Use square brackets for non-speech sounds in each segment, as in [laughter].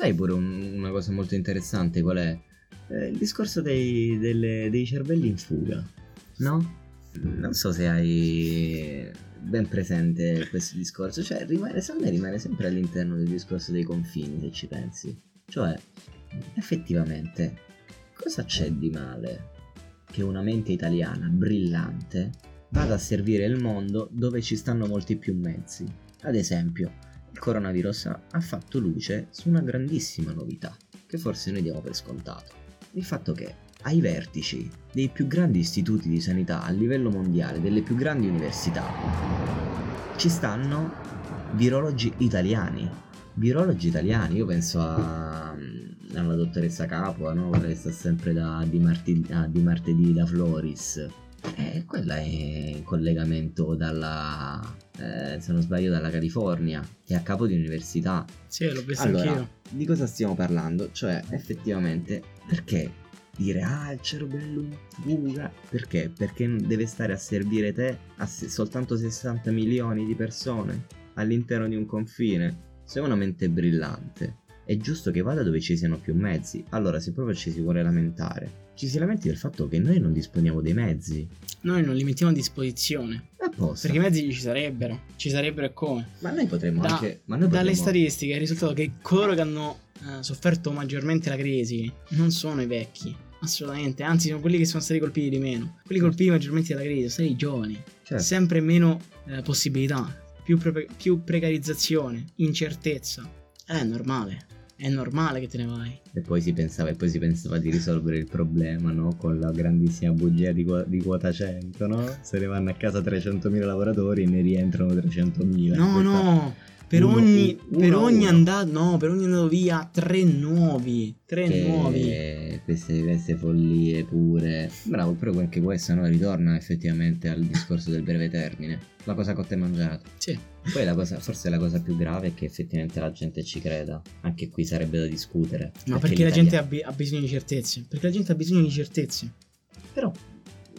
Sai pure un- una cosa molto interessante qual è? Eh, il discorso dei, delle- dei cervelli in fuga, no? Non so se hai ben presente questo discorso, cioè rimane, me rimane sempre all'interno del discorso dei confini, se ci pensi. Cioè, effettivamente, cosa c'è di male che una mente italiana brillante vada a servire il mondo dove ci stanno molti più mezzi? Ad esempio, il coronavirus ha- fatto luce su una grandissima novità, che forse noi diamo per scontato. Il fatto che ai vertici dei più grandi istituti di sanità a livello mondiale, delle più grandi università, ci stanno virologi italiani. Virologi italiani, io penso a, alla dottoressa Capua, no? che sta sempre da, di, martedì, ah, di martedì da Floris. E quella è in collegamento dalla, eh, se non sbaglio, dalla California, è a capo di università. Sì, l'ho visto Allora, anch'io. di cosa stiamo parlando? Cioè, effettivamente, perché dire ah il cervello in fuga? Perché? Perché deve stare a servire te a se- soltanto 60 milioni di persone all'interno di un confine? Sei una mente brillante. È giusto che vada dove ci siano più mezzi. Allora, se proprio ci si vuole lamentare, ci si lamenti del fatto che noi non disponiamo dei mezzi. Noi non li mettiamo a disposizione. Apposta. Perché i mezzi ci sarebbero. Ci sarebbero e come. Ma noi potremmo Da- anche. Ma noi Dalle potremmo- statistiche è il risultato che coloro che hanno eh, sofferto maggiormente la crisi non sono i vecchi. Assolutamente, anzi sono quelli che sono stati colpiti di meno. Quelli colpiti maggiormente dalla crisi sono stati i giovani. Certo. Sempre meno eh, possibilità, più, pre- più precarizzazione, incertezza. È normale, è normale che te ne vai. E poi si pensava, e poi si pensava di risolvere il problema, no? Con la grandissima bugia di, qua- di quota 100, no? Se ne vanno a casa 300.000 lavoratori e ne rientrano 300.000. No, Questa- no, per Uno- ogni, uno per a ogni uno. andato, no, per ogni andato via, tre nuovi, tre che- nuovi. Queste, queste follie pure. Bravo, però anche questo no? ritorna effettivamente al discorso del breve termine. La cosa cotta e mangiata. Sì, Poi la cosa, forse la cosa più grave è che effettivamente la gente ci creda. Anche qui sarebbe da discutere. ma perché, la l'Italia- gente ha, bi- ha bisogno di certezze? Perché la gente ha bisogno di certezze. Però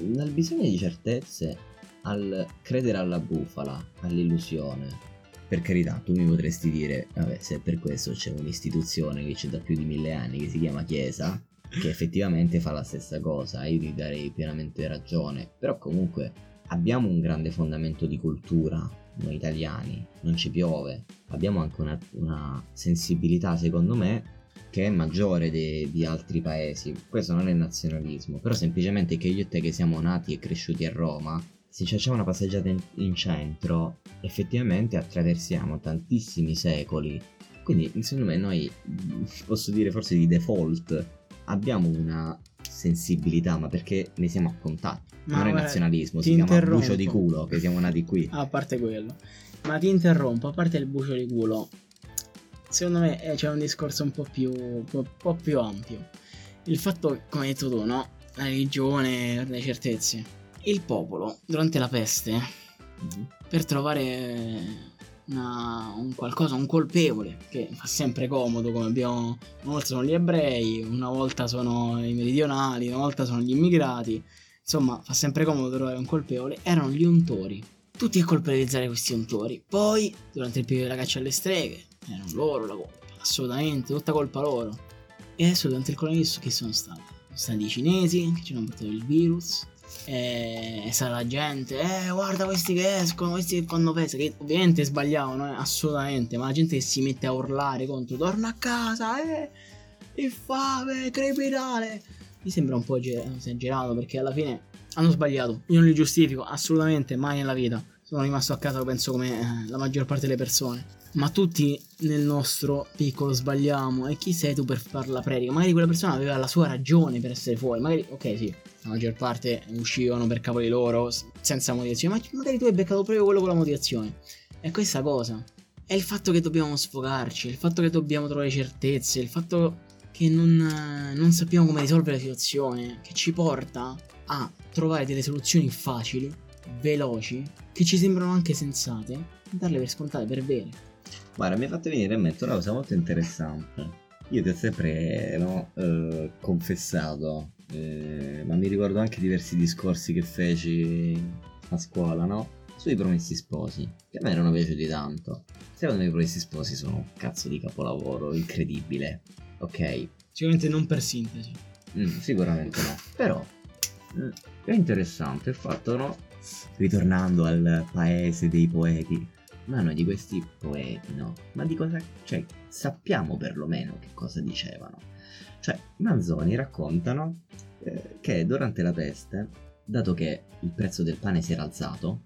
dal bisogno di certezze al credere alla bufala, all'illusione. Per carità, tu mi potresti dire, vabbè, se per questo c'è un'istituzione che c'è da più di mille anni che si chiama Chiesa, che [laughs] effettivamente fa la stessa cosa, io ti darei pienamente ragione. Però comunque abbiamo un grande fondamento di cultura, noi italiani, non ci piove. Abbiamo anche una, una sensibilità, secondo me, che è maggiore de- di altri paesi. Questo non è nazionalismo, però semplicemente che io e te che siamo nati e cresciuti a Roma, se ci facciamo una passeggiata in, in centro, effettivamente attraversiamo tantissimi secoli. Quindi, secondo me, noi [laughs] posso dire forse di default abbiamo una sensibilità, ma perché ne siamo a contatto. Ma non è nazionalismo, si chiama bucio di culo che siamo nati qui. A parte quello. Ma ti interrompo, a parte il bucio di culo. Secondo me eh, c'è un discorso un po' più, un po', po' più ampio. Il fatto, come hai detto tu, no? La religione, le certezze. Il popolo, durante la peste, Mhm. per trovare una- un qualcosa, un colpevole, che fa sempre comodo, come abbiamo... Una volta sono gli ebrei, una volta sono i meridionali, una volta sono gli immigrati. Insomma, fa sempre comodo trovare un colpevole. Erano gli untori. Tutti a colpevolizzare questi untori. Poi, durante il periodo della caccia alle streghe, erano loro la colpa. Assolutamente, tutta colpa loro. E adesso durante il coronavirus chi sono stati? Sono stati i cinesi che ci hanno portato il virus. E è stata la gente, eh guarda questi che escono, questi che fanno festa, che ovviamente sbagliavano, eh, assolutamente, ma la gente che si mette a urlare contro, torna a casa, eh, infame, criminale. Mi sembra un po' esagerato perché alla fine hanno sbagliato, io non li giustifico, assolutamente, mai nella vita. Sono rimasto a casa, penso come eh, la maggior parte delle persone. Ma tutti nel nostro piccolo sbagliamo. E chi sei tu per fare la predica? Magari quella persona aveva la sua ragione per essere fuori. Magari, ok, sì, la maggior parte uscivano per cavoli loro senza motivazione. Ma magari tu hai beccato proprio quello con la motivazione. E questa cosa è il fatto che dobbiamo sfogarci, il fatto che dobbiamo trovare certezze, il fatto che non, non sappiamo come risolvere la situazione, che ci porta a trovare delle soluzioni facili, veloci, che ci sembrano anche sensate, e darle per scontate, per vere. Guarda, mi ha fatto venire in mente una cosa molto interessante. Io ti ho sempre no, eh, confessato, eh, ma mi ricordo anche diversi discorsi che feci a scuola, no? Sui promessi sposi, che a me erano piaciuti tanto. Secondo me questi sposi sono un cazzo di capolavoro incredibile. Ok? Sicuramente non per sintesi. Mm, sicuramente no. Però mm, è interessante il fatto, no? Ritornando al paese dei poeti. Ma noi di questi poeti, no? Ma di cosa... Cioè, sappiamo perlomeno che cosa dicevano. Cioè, Manzoni raccontano eh, che durante la peste, dato che il prezzo del pane si era alzato,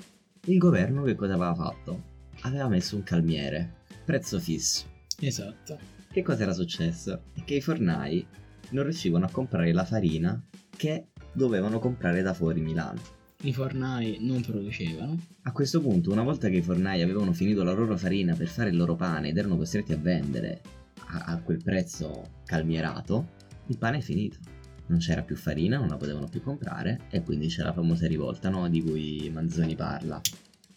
il governo che cosa aveva fatto? Aveva messo un calmiere, prezzo fisso. Esatto. Che cosa era successo? Che i fornai non riuscivano a comprare la farina che dovevano comprare da fuori Milano. I fornai non producevano. A questo punto, una volta che i fornai avevano finito la loro farina per fare il loro pane ed erano costretti a vendere a, a quel prezzo calmierato, il pane è finito. Non c'era più farina, non la potevano più comprare e quindi c'è la famosa rivolta no, di cui Manzoni parla.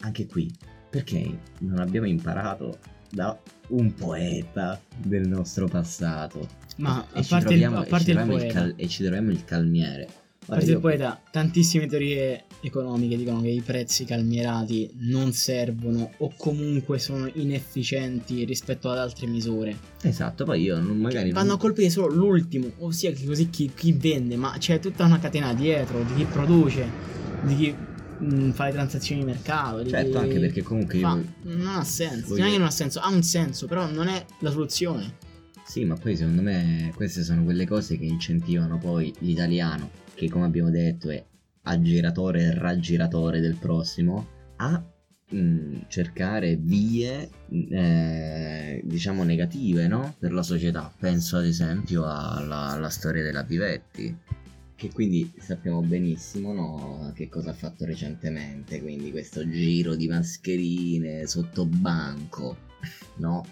Anche qui, perché non abbiamo imparato da un poeta del nostro passato? Ma e a ci parte, il, troviamo, a e parte ci il il cal- e ci troviamo il calmiere. A il io- poeta, tantissime teorie economiche dicono che i prezzi calmierati non servono o comunque sono inefficienti rispetto ad altre misure. Esatto, poi io non, magari Vanno a non... colpire solo l'ultimo, ossia che così chi, chi vende, ma c'è tutta una catena dietro di chi produce, di chi mh, fa le transazioni di mercato. Di Certo, chi anche perché comunque io... fa- Non ha senso, Voglio- non è che non ha senso, ha un senso, però non è la soluzione. Sì, ma poi secondo me queste sono quelle cose che incentivano poi l'italiano, che come abbiamo detto è aggiratore e raggiratore del prossimo, a mm, cercare vie, eh, diciamo, negative, no? Per la società. Penso ad esempio alla, alla storia della Pivetti, che quindi sappiamo benissimo no, che cosa ha fatto recentemente, quindi questo giro di mascherine sotto banco, no?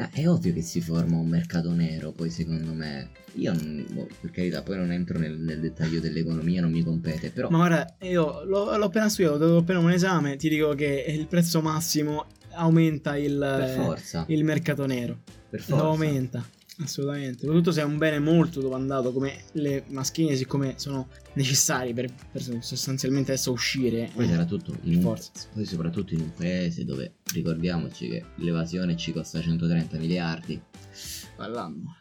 Ma è ovvio che si forma un mercato nero, poi secondo me. Io, non- boh, per carità, poi non entro nel, nel dettaglio dell'economia, non mi compete, però... Ma guarda, io l'ho, l'ho appena studiato, ho appena un esame, ti dico che il prezzo massimo aumenta il, per forza, il mercato nero. per Lo forza. aumenta, assolutamente. Soprattutto se è un bene molto domandato come le maschine, siccome sono necessari per, per sostanzialmente adesso uscire. Poi eh, sarà tutto in forza. poi soprattutto in un paese dove ricordiamoci che l'evasione ci costa 130 miliardi, all'anno.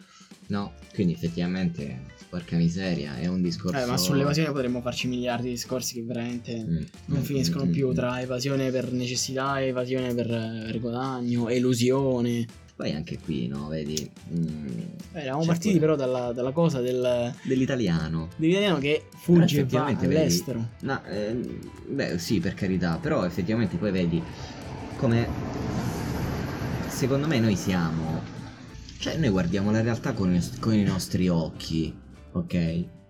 no? Quindi effettivamente, porca miseria, è un discorso... Eh, ma sull'evasione potremmo farci miliardi di discorsi che veramente Mm, non mm, finiscono mm, più mm. tra evasione per necessità, evasione per, per guadagno, elusione. Poi anche qui, no? Vedi... mm, Eh, eravamo partiti pure- però dalla, dalla cosa del, Dell'italiano. dell'italiano che fugge e va effettivamente, vedi, all'estero. No, ehm, beh, sì, per carità, però effettivamente poi vedi come secondo me noi siamo cioè noi guardiamo la realtà con, con i nostri occhi, ok?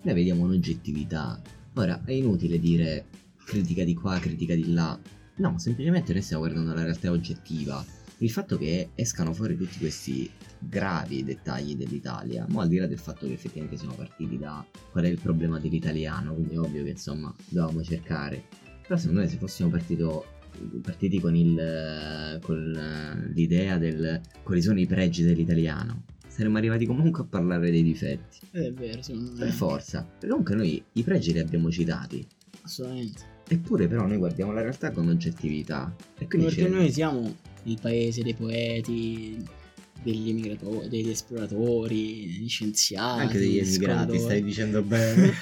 Noi vediamo un'oggettività. Ora, è inutile dire critica di qua, critica di là. No, semplicemente noi stiamo guardando la realtà oggettiva. Il fatto che escano fuori tutti questi gravi dettagli dell'Italia, ma al di là del fatto che effettivamente siamo partiti da qual è il problema dell'italiano, quindi è ovvio che insomma dovevamo cercare. Però secondo me se fossimo partito, partiti con, il, con eh, l'idea del quali sono i pregi dell'italiano, saremmo arrivati comunque a parlare dei difetti. Ed è vero, secondo me. Per forza. Comunque noi i pregi li abbiamo citati. Assolutamente. Eppure però noi guardiamo la realtà con oggettività. E quindi Perché c'è- noi siamo il paese dei poeti, degli immigratori, degli esploratori, degli scienziati. anche degli emigrati, stai dicendo [laughs] bene.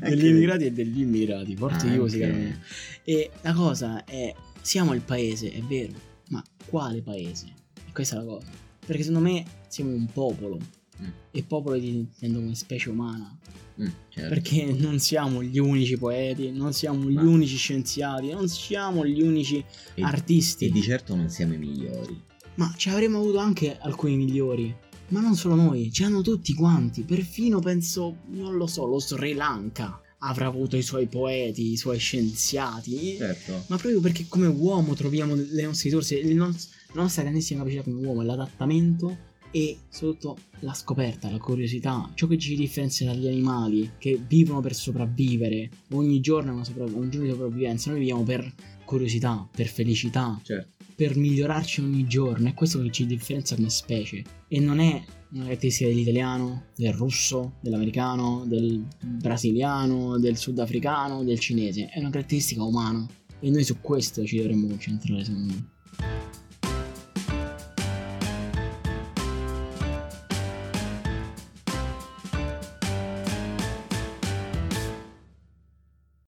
Degli immigrati e degli immigrati, forti Anche- io sicuramente. E la cosa è, siamo il paese, è vero, ma quale paese? E questa è la cosa. Perché secondo me siamo un popolo. Mm. E popolo ti intendo come specie umana. Mm, certo. Perché non siamo gli unici poeti, non siamo gli Ma- unici scienziati, non siamo gli unici E- artisti. E di certo non siamo i migliori. Ma ci avremmo avuto anche alcuni migliori. Ma non solo noi, ce l'hanno tutti quanti. Perfino penso, non lo so, lo Sri Lanka avrà avuto i suoi poeti, i suoi scienziati. Certo. Ma proprio perché come uomo troviamo le nostre risorse, la nostra grandissima capacità come uomo è l'adattamento e soprattutto la scoperta, la curiosità, ciò che ci differenzia dagli animali che vivono per sopravvivere. Ogni giorno è una sopra- un giorno di sopravvivenza, noi viviamo per curiosità, per felicità, Certo. per migliorarci ogni giorno. È questo che ci differenzia come specie. E non è una caratteristica dell'italiano, del russo, dell'americano, del brasiliano, del sudafricano, del cinese. È una caratteristica umana. E noi su questo ci dovremmo concentrare, secondo me.